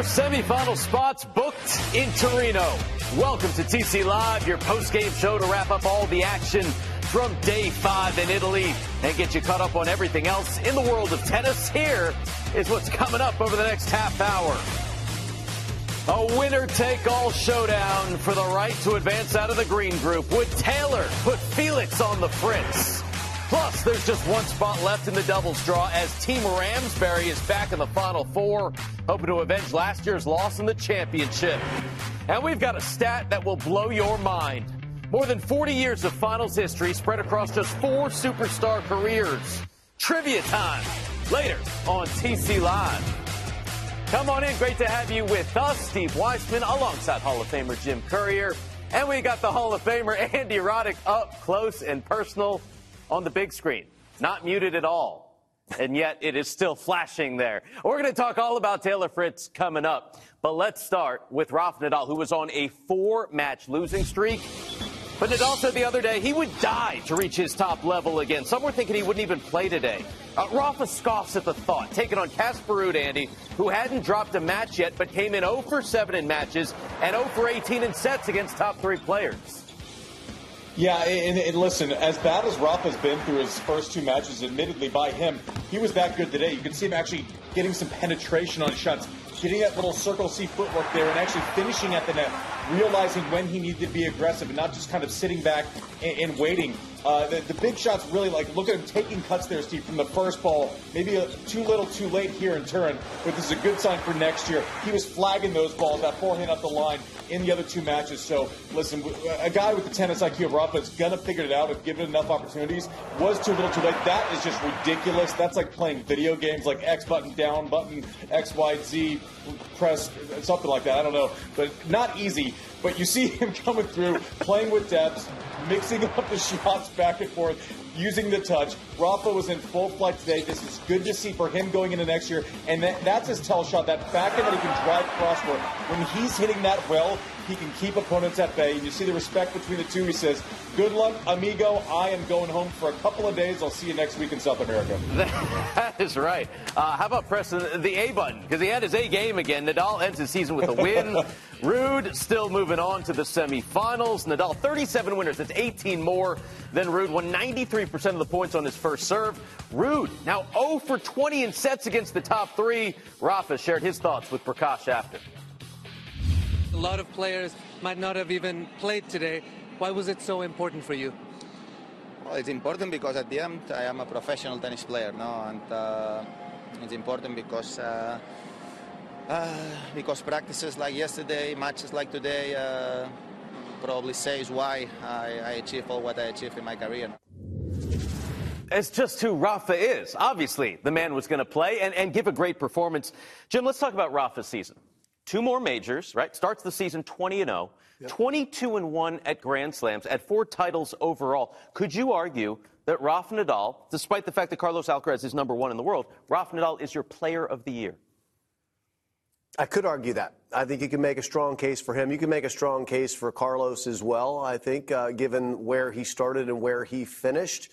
More semifinal spots booked in Torino. Welcome to TC Live, your post-game show to wrap up all the action from day five in Italy and get you caught up on everything else in the world of tennis. Here is what's coming up over the next half hour. A winner-take-all showdown for the right to advance out of the green group. Would Taylor put Felix on the fritz? Plus, there's just one spot left in the doubles draw as Team Ramsbury is back in the Final Four, hoping to avenge last year's loss in the championship. And we've got a stat that will blow your mind. More than 40 years of finals history spread across just four superstar careers. Trivia time later on TC Live. Come on in. Great to have you with us, Steve Weissman, alongside Hall of Famer Jim Courier. And we got the Hall of Famer Andy Roddick up close and personal on the big screen. Not muted at all. And yet it is still flashing there. We're going to talk all about Taylor Fritz coming up. But let's start with Rafa Nadal, who was on a four match losing streak. But Nadal said the other day he would die to reach his top level again. Some were thinking he wouldn't even play today. Uh, Rafa scoffs at the thought, taking on Casper Ruud, Andy, who hadn't dropped a match yet, but came in 0 for 7 in matches and 0 for 18 in sets against top three players. Yeah, and, and, listen, as bad as Rafa's been through his first two matches, admittedly by him, he was that good today. You can see him actually getting some penetration on shots, getting that little circle C footwork there, and actually finishing at the net, realizing when he needed to be aggressive and not just kind of sitting back and, and waiting. Uh, the, the, big shots really like look at him taking cuts there, Steve, from the first ball. Maybe a, too little, too late here in turn, but this is a good sign for next year. He was flagging those balls, that forehand up the line in the other two matches. So listen, a guy with the tennis IQ of Rafa is gonna figure it out if given enough opportunities. Was too little, too late. That is just ridiculous. That's like playing video games, like X button down, button X, Y, Z, press something like that. I don't know, but not easy. But you see him coming through, playing with depth, mixing up the shots back and forth, using the touch. Rafa was in full flight today. This is good to see for him going into next year. And that, that's his tell shot, that backhand that he can drive crossword. When he's hitting that well, he can keep opponents at bay. And you see the respect between the two. He says, Good luck, amigo. I am going home for a couple of days. I'll see you next week in South America. That is right. Uh, how about pressing the A button? Because he had his A game again. Nadal ends his season with a win. Ruud still moving on to the semifinals. Nadal 37 winners. That's 18 more than Ruud. Won 93% of the points on his first serve. Ruud now 0 for 20 in sets against the top three. Rafa shared his thoughts with Prakash after. A lot of players might not have even played today. Why was it so important for you? Well, it's important because at the end I am a professional tennis player, no, and uh, it's important because uh, uh, because practices like yesterday, matches like today, uh, probably says why I, I achieve all what I achieved in my career. It's just who Rafa is. Obviously, the man was going to play and, and give a great performance. Jim, let's talk about Rafa's season. Two more majors, right? Starts the season 20 and 0, yep. 22 and 1 at Grand Slams, at four titles overall. Could you argue that Rafa Nadal, despite the fact that Carlos Alcaraz is number one in the world, Rafa Nadal is your player of the year? I could argue that. I think you can make a strong case for him. You can make a strong case for Carlos as well, I think, uh, given where he started and where he finished.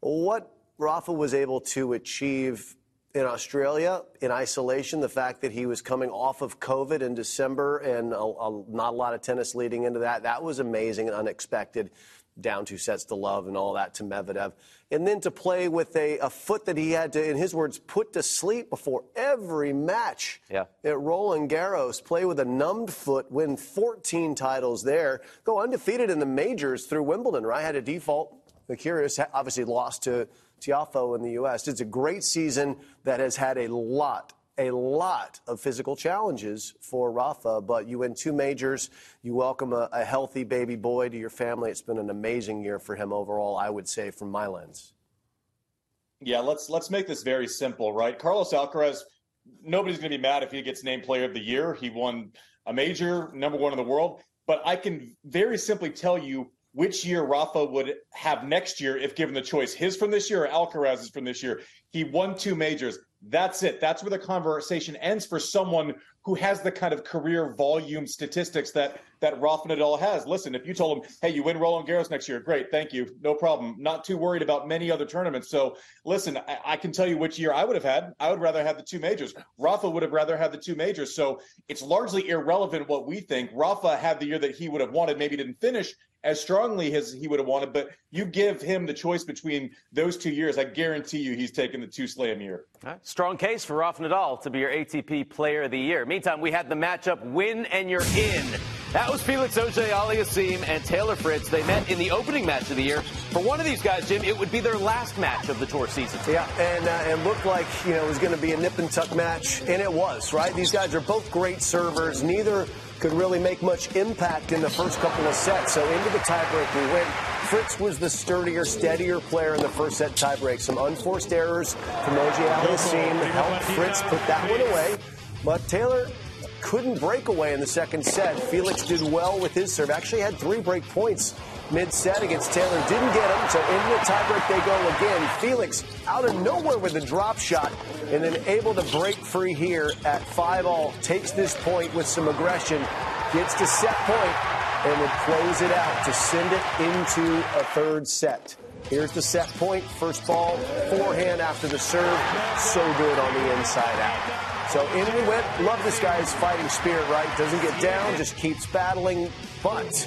What Rafa was able to achieve in Australia in isolation, the fact that he was coming off of COVID in December and a, a, not a lot of tennis leading into that, that was amazing and unexpected. Down two sets to love and all that to Medvedev. And then to play with a, a foot that he had to, in his words, put to sleep before every match yeah. at Roland Garros. Play with a numbed foot, win 14 titles there, go undefeated in the majors through Wimbledon, right? Had a default. The Curious obviously lost to Tiafoe in the U.S. It's a great season that has had a lot a lot of physical challenges for Rafa, but you win two majors. You welcome a, a healthy baby boy to your family. It's been an amazing year for him overall, I would say, from my lens. Yeah, let's let's make this very simple, right? Carlos Alcaraz, nobody's going to be mad if he gets named Player of the Year. He won a major, number one in the world. But I can very simply tell you which year Rafa would have next year if given the choice. His from this year or Alcaraz's from this year. He won two majors. That's it. That's where the conversation ends for someone who has the kind of career volume statistics that that Rafa Nadal has. Listen, if you told him, "Hey, you win Roland Garros next year," great, thank you, no problem. Not too worried about many other tournaments. So, listen, I, I can tell you which year I would have had. I would rather have the two majors. Rafa would have rather had the two majors. So it's largely irrelevant what we think. Rafa had the year that he would have wanted, maybe didn't finish as strongly as he would have wanted. But you give him the choice between those two years, I guarantee you he's taking the two slam year. Right. Strong case for Rafa Nadal to be your ATP Player of the Year. Meantime, we had the matchup win and you're in. That was Felix Auger-Aliassime and Taylor Fritz. They met in the opening match of the year. For one of these guys, Jim, it would be their last match of the tour season. Yeah, and uh, it looked like you know it was going to be a nip and tuck match, and it was. Right, these guys are both great servers. Neither could really make much impact in the first couple of sets. So into the tiebreak we went. Fritz was the sturdier, steadier player in the first set tiebreak. Some unforced errors from Auger-Aliassime helped Fritz put that one away. But Taylor couldn't break away in the second set. Felix did well with his serve. Actually had three break points mid-set against Taylor. Didn't get him, so into the tiebreak they go again. Felix out of nowhere with a drop shot and then able to break free here at 5 all. Takes this point with some aggression, gets to set point, and would close it out to send it into a third set. Here's the set point. First ball, forehand after the serve. So good on the inside out. So in we went. Love this guy's fighting spirit, right? Doesn't get down, just keeps battling. But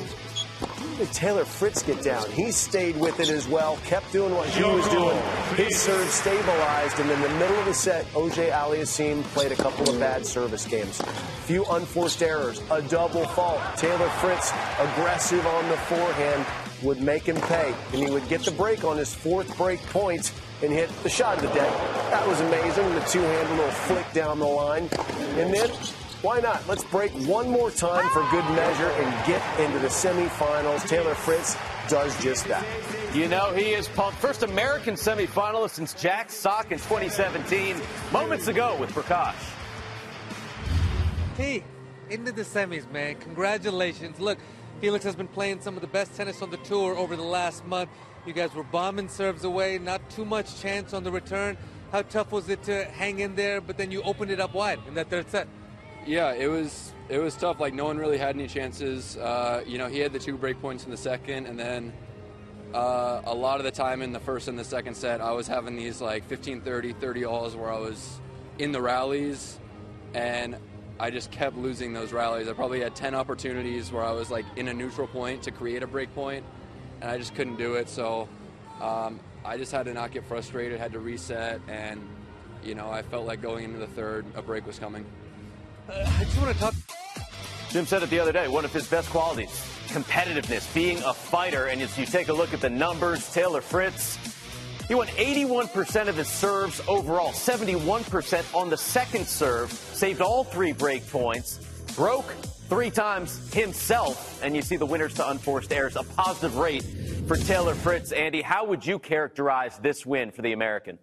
did Taylor Fritz get down? He stayed with it as well, kept doing what he was doing. His serve stabilized, and in the middle of the set, Auger-Aliassime played a couple of bad service games. Few unforced errors, a double fault. Taylor Fritz, aggressive on the forehand, would make him pay, and he would get the break on his fourth break point and hit the shot of the day. That was amazing. The two-handed little flick down the line, and then why not? Let's break one more time for good measure and get into the semifinals. Taylor Fritz does just that. You know, he is pumped. First American semifinalist since Jack Sock in 2017. Moments ago with Prakash. Hey, into the semis, man. Congratulations. Look, Felix has been playing some of the best tennis on the tour over the last month. You guys were bombing serves away, not too much chance on the return. How tough was it to hang in there, but then you opened it up wide in that third set? Yeah, it was it was tough. Like no one really had any chances. Uh, you know, he had the two break points in the second, and then uh, a lot of the time in the first and the second set, I was having these like 15, 30, 30 alls where I was in the rallies, and I just kept losing those rallies. I probably had 10 opportunities where I was like in a neutral point to create a break point, and I just couldn't do it. So um, I just had to not get frustrated, had to reset, and you know, I felt like going into the third, a break was coming. I just want to talk. Jim said it the other day. One of his best qualities, competitiveness, being a fighter. And as you take a look at the numbers, Taylor Fritz, he won 81% of his serves overall, 71% on the second serve, saved all three break points, broke three times himself, and you see the winners to unforced errors, a positive rate for Taylor Fritz. Andy, how would you characterize this win for the American?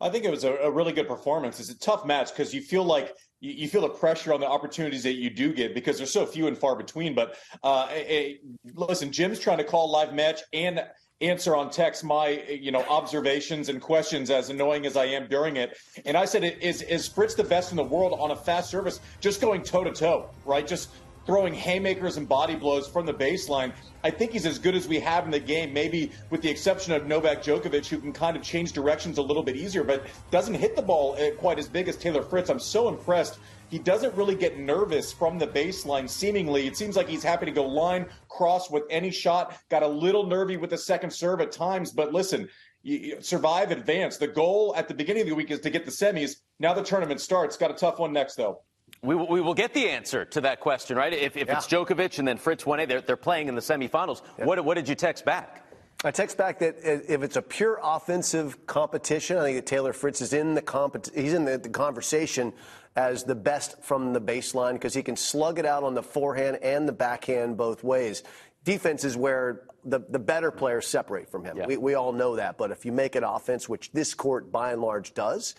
I think it was a, a really good performance. It's a tough match because you feel like you, you, feel the pressure on the opportunities that you do get because they're so few and far between. But uh, a, a, listen, Jim's trying to call live match and answer on text my you know observations and questions as annoying as I am during it. And I said, is is Fritz the best in the world on a fast service? Just going toe to toe, right? Just throwing haymakers and body blows from the baseline. I think he's as good as we have in the game, maybe with the exception of Novak Djokovic, who can kind of change directions a little bit easier, but doesn't hit the ball uh, quite as big as Taylor Fritz. I'm so impressed. He doesn't really get nervous from the baseline, seemingly. It seems like he's happy to go line, cross with any shot. Got a little nervy with the second serve at times, but listen, you, survive, advance. The goal at the beginning of the week is to get the semis. Now the tournament starts. Got a tough one next, though. We, we will get the answer to that question, right? If, if yeah. it's Djokovic and then Fritz 1A, they're, they're playing in the semifinals. Yeah. What, what did you text back? I text back that if it's a pure offensive competition, I think that Taylor Fritz is in the comp- he's in the, the conversation as the best from the baseline because he can slug it out on the forehand and the backhand both ways. Defense is where the, the better players separate from him. Yeah. We, we all know that. But if you make it offense, which this court by and large does,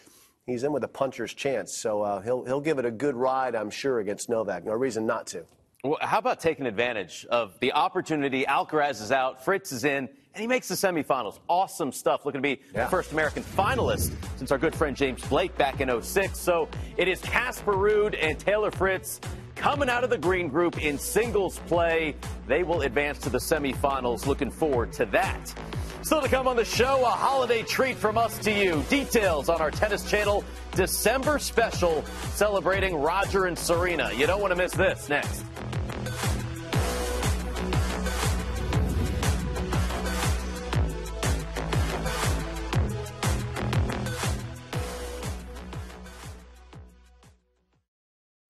he's in with a puncher's chance. So uh, he'll, he'll give it a good ride, I'm sure, against Novak. No reason not to. Well, how about taking advantage of the opportunity? Alcaraz is out, Fritz is in, and he makes the semifinals. Awesome stuff. Looking to be yeah. the first American finalist since our good friend James Blake back in 06. So it is Casper Ruud and Taylor Fritz coming out of the green group in singles play. They will advance to the semifinals. Looking forward to that. Still to come on the show, a holiday treat from us to you. Details on our Tennis Channel December special celebrating Roger and Serena. You don't want to miss this next.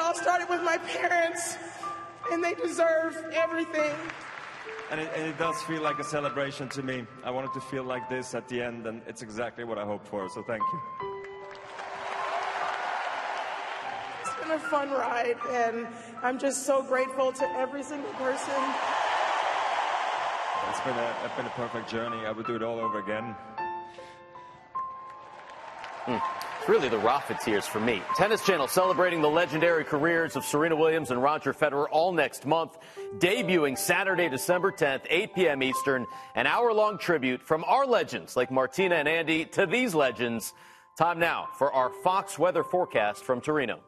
It all started with my parents, and they deserve everything. And it, and it, does feel like a celebration to me. I wanted to feel like this at the end, and it's exactly what I hoped for, so thank you. It's been a fun ride, and I'm just so grateful to every single person. It's been a, it's been a perfect journey. I would do it all over again. Mm. Really the Rafa for me. Tennis Channel celebrating the legendary careers of Serena Williams and Roger Federer all next month. Debuting Saturday, December 10th, 8 p.m. Eastern, an hour long tribute from our legends like Martina and Andy to these legends. Time now for our Fox weather forecast from Torino.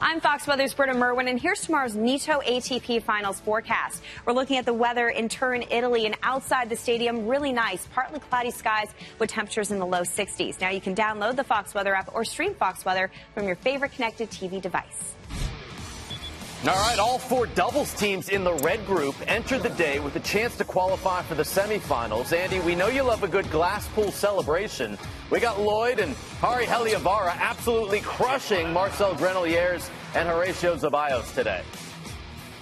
I'm Fox Weather's Britta Merwin, and here's tomorrow's Nitto ATP Finals forecast. We're looking at the weather in Turin, Italy, and outside the stadium, really nice, partly cloudy skies with temperatures in the low 60s. Now you can download the Fox Weather app or stream Fox Weather from your favorite connected TV device. All right, all four doubles teams in the red group entered the day with a chance to qualify for the semifinals. Andy, we know you love a good Glasspool celebration. We got Lloyd and Harri Heliövaara absolutely crushing Marcel Granollers and Horacio Zeballos today.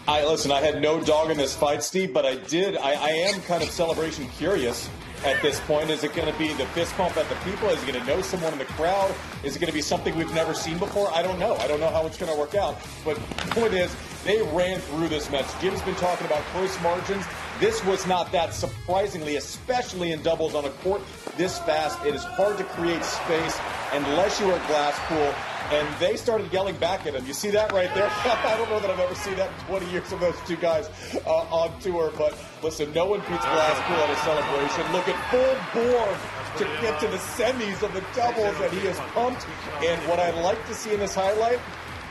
I listen. I had no dog in this fight, Steve, but I did. I, I am kind of celebration curious at this point? Is it going to be the fist pump at the people? Is it going to know someone in the crowd? Is it going to be something we've never seen before? I don't know. I don't know how it's going to work out. But the point is, they ran through this match. Jim's been talking about close margins. This was not that surprisingly, especially in doubles on a court this fast. It is hard to create space unless you are a Glasspool and they started yelling back at him. You see that right there? I don't know that I've ever seen that in 20 years of those two guys uh, on tour, but listen, no one beats Glasspool at a celebration. Look at full bore to get to the semis of the doubles, and he is pumped. And what I'd like to see in this highlight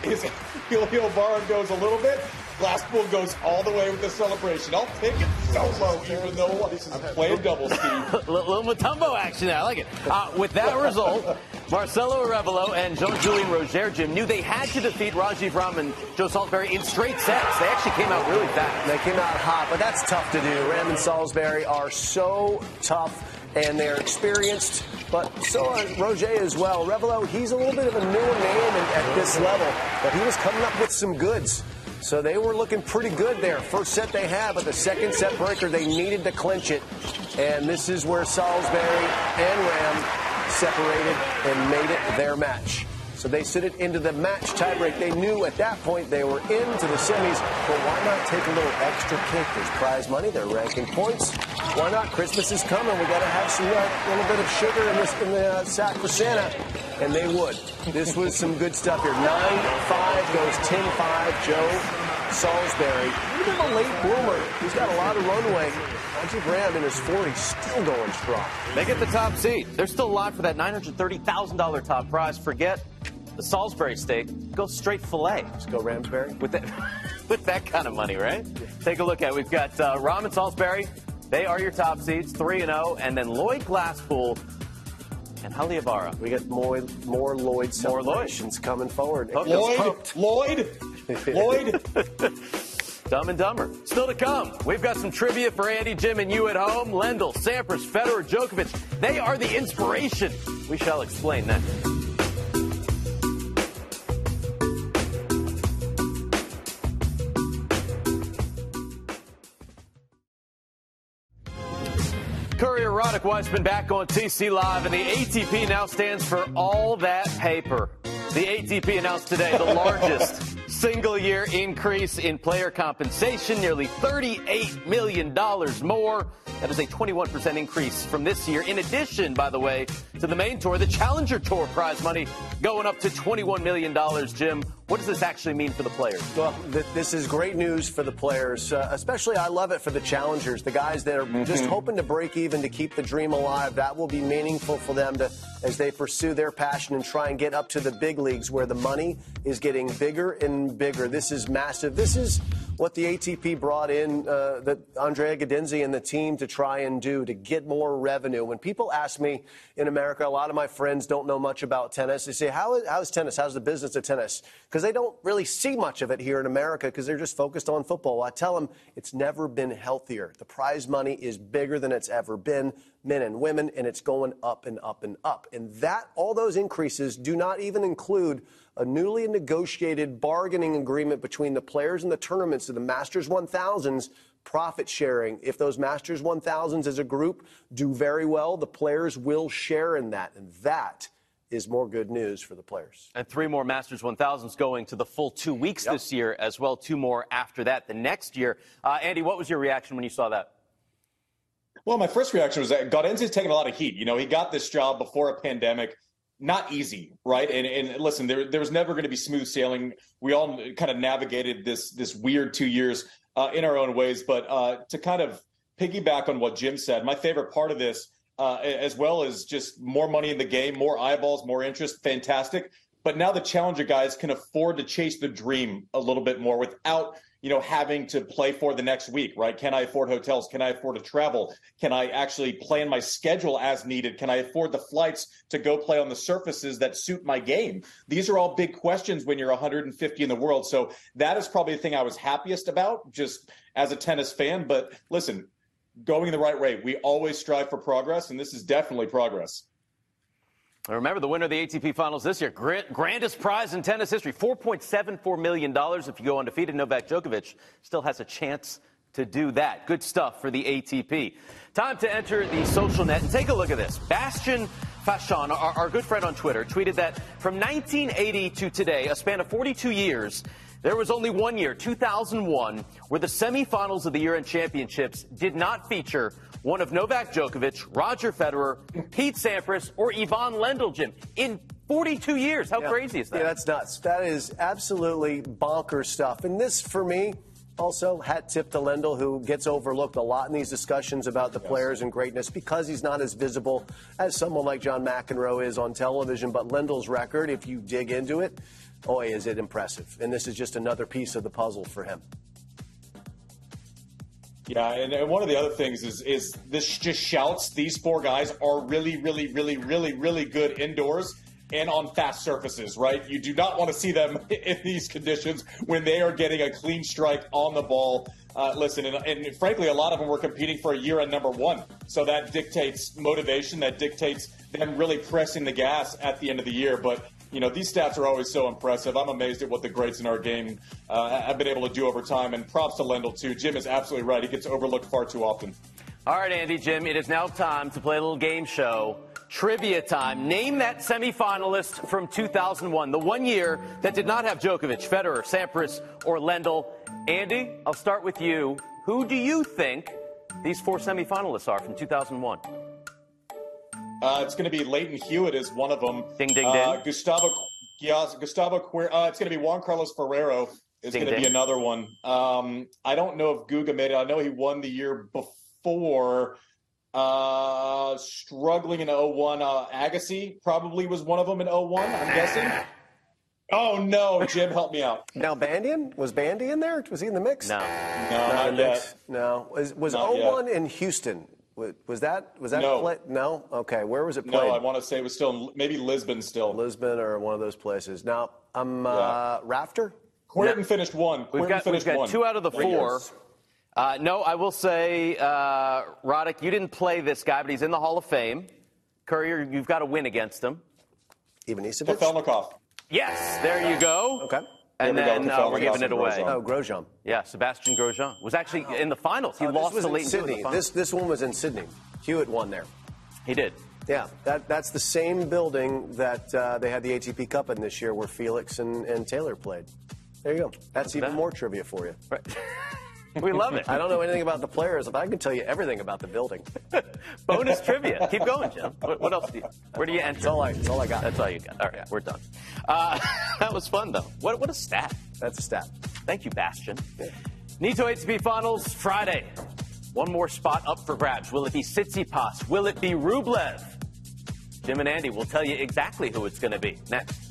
is Julio Barron goes a little bit, Glasspool goes all the way with the celebration. I'll take it solo, even though I'm playing double, Steve. little Mutombo action there. I like it. Uh, with that result, Marcelo Arevalo and Jean-Julien Rojer, Jim, knew they had to defeat Rajiv Ram and Joe Salisbury in straight sets. They actually came out really fast. They came out hot, but that's tough to do. Ram and Salisbury are so tough and they're experienced, but so are Rojer as well. Revelo, he's a little bit of a newer name at this level, but he was coming up with some goods. So they were looking pretty good there. First set they had, but the second set breaker, they needed to clinch it. And this is where Salisbury and Ram separated and made it their match. So they sit it into the match tiebreak. They knew at that point they were into the semis, but why not take a little extra kick? There's prize money, they're ranking points. Why not? Christmas is coming. We got to have some uh, little bit of sugar in, this, in the uh, sack for Santa, and they would. This was some good stuff here. Nine five goes ten five. Joe Salisbury, a little bit a late bloomer. He's got a lot of runway. Rajiv Ram in his 40s, still going strong. They get the top seed. There's still a lot for that $930,000 top prize. Forget the Salisbury steak. Go straight filet. Just go Ramsbury. With that, with that kind of money, right? Take a look at it. We've got uh, Ram and Salisbury, They are your top seeds, 3 0. And then Lloyd Glasspool and Heliövaara. We get more more Lloyd celebrations coming forward. Lloyd, Lloyd, Lloyd. Dumb and Dumber. Still to come, we've got some trivia for Andy, Jim, and you at home. Lendl, Sampras, Federer, Djokovic. They are the inspiration. We shall explain that. Courier Roddick Weissman back on TC Live, and the ATP now stands for all that paper. The ATP announced today the largest single year increase in player compensation, nearly $38 million more. That is a 21% increase from this year. In addition, by the way, to the main tour, the Challenger Tour prize money going up to $21 million. Jim, what does this actually mean for the players? Well, th- this is great news for the players. Uh, especially, I love it for the challengers, the guys that are mm-hmm. just hoping to break even to keep the dream alive. That will be meaningful for them to as they pursue their passion and try and get up to the big leagues where the money is getting bigger and bigger. This is massive. This is what the ATP brought in, uh, that Andrea Gaudenzi and the team to try and do to get more revenue. When people ask me in America, a lot of my friends don't know much about tennis. They say, How is, how's tennis? How's the business of tennis? Because they don't really see much of it here in America because they're just focused on football. I tell them it's never been healthier. The prize money is bigger than it's ever been, men and women, and it's going up and up and up. And that, all those increases do not even include a newly negotiated bargaining agreement between the players and the tournaments of the Masters 1000s profit sharing. If those Masters 1000s as a group do very well, the players will share in that. And that is more good news for the players. And three more Masters 1000s going to the full two weeks yep. this year, as well, two more after that the next year. Uh, Andy, what was your reaction when you saw that? Well, my first reaction was that Gaudenzi's taking a lot of heat. You know, he got this job before a pandemic not easy, right? And and listen, there there was never going to be smooth sailing. We all kind of navigated this this weird two years uh, in our own ways. But uh, to kind of piggyback on what Jim said, my favorite part of this, uh, as well as just more money in the game, more eyeballs, more interest, fantastic. But now the challenger guys can afford to chase the dream a little bit more without you know, having to play for the next week, right? Can I afford hotels? Can I afford to travel? Can I actually plan my schedule as needed? Can I afford the flights to go play on the surfaces that suit my game? These are all big questions when you're 150 in the world. So that is probably the thing I was happiest about just as a tennis fan. But listen, going the right way, we always strive for progress, and this is definitely progress. Remember the winner of the ATP Finals this year, grandest prize in tennis history, $4.74 million if you go undefeated. Novak Djokovic still has a chance to do that. Good stuff for the ATP. Time to enter the social net and take a look at this. Bastian Fachan, our, our good friend on Twitter, tweeted that from 1980 to today, a span of 42 years, there was only one year, 2001, where the semifinals of the year end championships did not feature one of Novak Djokovic, Roger Federer, Pete Sampras, or Ivan Lendl, Jim, in 42 years. How yeah. crazy is that? Yeah, that's nuts. That is absolutely bonker stuff. And this, for me, also, hat tip to Lendl, who gets overlooked a lot in these discussions about the yes. players and greatness because he's not as visible as someone like John McEnroe is on television. But Lendl's record, if you dig into it, boy, is it impressive. And this is just another piece of the puzzle for him. Yeah, and, and, one of the other things is is this just shouts these four guys are really, really, really, really, really good indoors and on fast surfaces, right? You do not want to see them in these conditions when they are getting a clean strike on the ball. Uh, listen, and, and, frankly, a lot of them were competing for a year at number one. So that dictates motivation, that dictates them really pressing the gas at the end of the year. But you know, these stats are always so impressive. I'm amazed at what the greats in our game uh, have been able to do over time. And props to Lendl, too. Jim is absolutely right. He gets overlooked far too often. All right, Andy, Jim, it is now time to play a little game show. Trivia time. Name that semifinalist from 2001, the one year that did not have Djokovic, Federer, Sampras, or Lendl. Andy, I'll start with you. Who do you think these four semifinalists are from 2001? Uh, it's going to be Lleyton Hewitt is one of them. Ding, ding, uh, ding. Gustavo, yeah, Gustavo Quer- uh, It's going to be Juan Carlos Ferrero is going to be another one. Um, I don't know if Guga made it. I know he won the year before. Uh, struggling in 01. Uh, Agassi probably was one of them in 01, I'm guessing. Oh no, Jim, help me out. Nalbandian was Bandy in there? Was he in the mix? No. No, Not not yet. mix. No. Was was Not 01 in Houston? Was, was that was that No. play? No. Okay. Where was it played? No, I want to say it was still in, maybe Lisbon still. Lisbon or one of those places. Now I'm uh, Rafter. Kuerten finished one. We've Kuerten got, we've finished got one. two out of the four. Uh, no, I will say, uh, Roddick, you didn't play this guy, but he's in the Hall of Fame. Courier, you've got to win against him. Ivanisevic. Kafelnikov. Yes, there you go. Okay. And There then uh, we're giving it away. Grosjean. Oh, Grosjean. Yeah, Sebastian Grosjean was actually in the finals. He Oh, this lost was to in Lleyton Hewitt Sydney. This this one was in Sydney. Hewitt won there. He did. Yeah, that, that's the same building that uh, they had the ATP Cup in this year where Felix and, and Taylor played. There you go. That's even bad. more trivia for you. Right. we love it. I don't know anything about the players, but I can tell you everything about the building. Bonus trivia. Keep going, Jim. What, what else do you? Where do you enter? That's all I, that's all I got. That's all you got. All right, we're done. Uh, that was fun, though. What, what a stat. That's a stat. Thank you, Bastian. Nitto ATP Finals Friday. One more spot up for grabs. Will it be Tsitsipas? Will it be Rublev? Jim and Andy will tell you exactly who it's going to be next.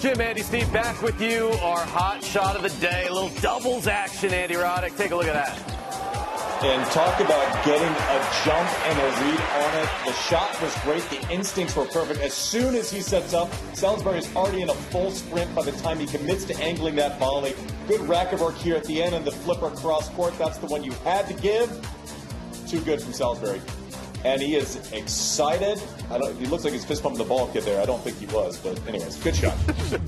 Jim, Andy, Steve, back with you. Our hot shot of the day. A little doubles action, Andy Roddick. Take a look at that. And talk about getting a jump and a read on it. The shot was great. The instincts were perfect. As soon as he sets up, Salisbury is already in a full sprint by the time he commits to angling that volley. Good racket work here at the end and the flipper cross court. That's the one you had to give. Too good from Salisbury. And he is excited. I don't, he looks like he's fist pumping the ball kid there. I don't think he was, but anyways, good shot.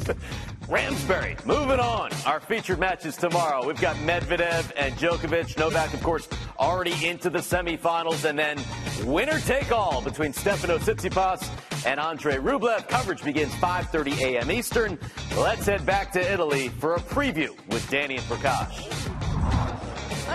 Ramsbury, moving on. Our featured matches tomorrow. We've got Medvedev and Djokovic. Novak, of course, already into the semifinals. And then winner take all between Stefano Tsitsipas and Andre Rublev. Coverage begins 5.30 a.m. Eastern. Let's head back to Italy for a preview with Danny and Prakash.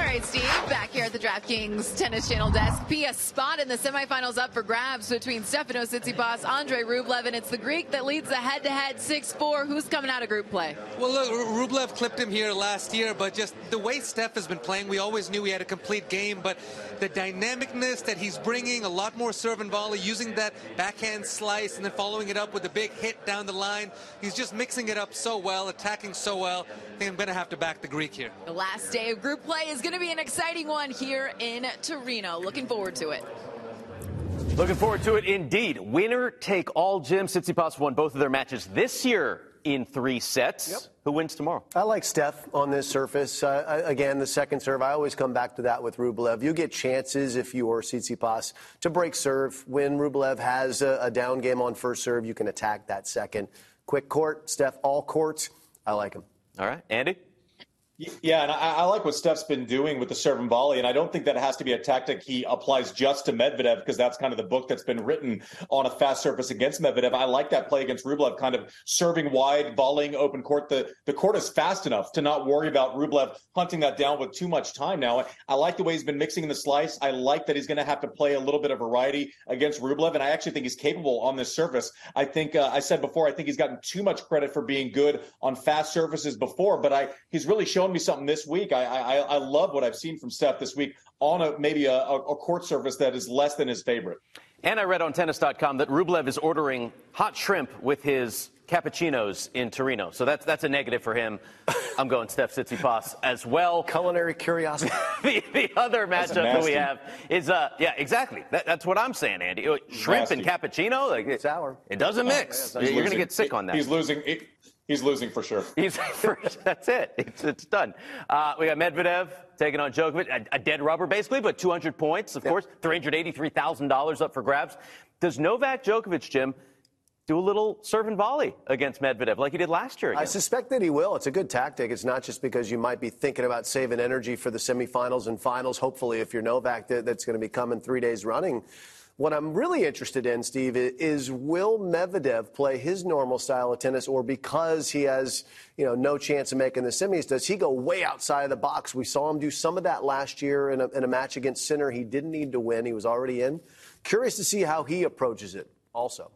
All right, Steve, back here at the DraftKings Tennis Channel desk. Be a spot in the semifinals up for grabs between Stefanos Tsitsipas, and Andre Rublev, and it's the Greek that leads the head-to-head 6-4. Who's coming out of group play? Well, look, Ru- Rublev clipped him here last year, but just the way Steph has been playing, we always knew he had a complete game, but the dynamicness that he's bringing, a lot more serve and volley, using that backhand slice and then following it up with a big hit down the line. He's just mixing it up so well, attacking so well. I think I'm going to have to back the Greek here. The last day of group play is going to be an exciting one here in Torino. Looking forward to it. Looking forward to it indeed. Winner take all, Jim. Tsitsipas won both of their matches this year in three sets. Who wins tomorrow? I like Steph on this surface. Uh, I- again, the second serve, I always come back to that with Rublev. You get chances if you are Tsitsipas to break serve. When Rublev has a, a down game on first serve, you can attack that second. Quick court, Steph, all courts. I like him. All right, Andy? Yeah, and I, I like what Steph's been doing with the serve and volley, and I don't think that has to be a tactic he applies just to Medvedev because that's kind of the book that's been written on a fast surface against Medvedev. I like that play against Rublev, kind of serving wide, volleying open court. The the court is fast enough to not worry about Rublev hunting that down with too much time. Now, I like the way he's been mixing in the slice. I like that he's going to have to play a little bit of variety against Rublev, and I actually think he's capable on this surface. I think uh, I said before, I think he's gotten too much credit for being good on fast surfaces before, but I he's really shown me something this week. I I, I love what I've seen from Steph this week on a maybe a, a, a court surface that is less than his favorite. And I read on tennis.com that Rublev is ordering hot shrimp with his cappuccinos in Torino. So that's that's a negative for him. I'm going Steph Tsitsipas as well. Culinary curiosity. the, the other matchup that we have is uh yeah exactly that, that's what I'm saying Andy shrimp and cappuccino like it, Sour. it doesn't mix He's you're gonna get sick on that He's losing. he- he's losing for sure. He's that's it. It's, it's done. Uh, we got Medvedev taking on Djokovic, a, a dead rubber basically, but 200 points, of course, $383,000 up for grabs. Does Novak Djokovic, Jim, do a little serve and volley against Medvedev like he did last year. Again. I suspect that he will. It's a good tactic. It's not just because you might be thinking about saving energy for the semifinals and finals. Hopefully, if you're Novak, that's going to be coming three days running. What I'm really interested in, Steve, is will Medvedev play his normal style of tennis, or because he has, you know, no chance of making the semis, does he go way outside of the box? We saw him do some of that last year in a, in a match against Sinner. He didn't need to win; he was already in. Curious to see how he approaches it. Also.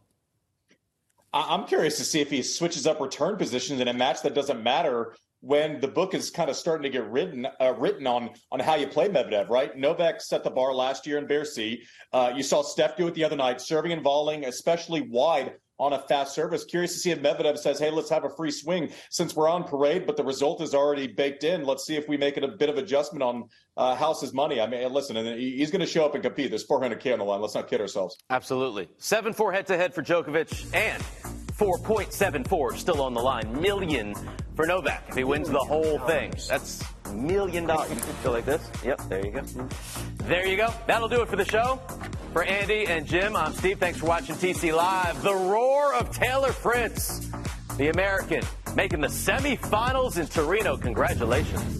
I'm curious to see if he switches up return positions in a match that doesn't matter when the book is kind of starting to get written uh, written on on how you play Medvedev, right? Novak set the bar last year in Bercy. Uh, you saw Steph do it the other night, serving and volleying, especially wide on a fast service. Curious to see if Medvedev says, "Hey, let's have a free swing since we're on parade, but the result is already baked in. Let's see if we make it a bit of adjustment on uh, house's money." I mean, listen, and he's going to show up and compete. There's 400k on the line. Let's not kid ourselves. Absolutely, seven four head to head for Djokovic and 4.74 still on the line. Million for Novak if he wins the whole thing. That's a million dollars. You Feel like this? Yep, there you go. There you go. That'll do it for the show. For Andy and Jim, I'm Steve. Thanks for watching TC Live. The roar of Taylor Fritz, the American, making the semifinals in Torino. Congratulations.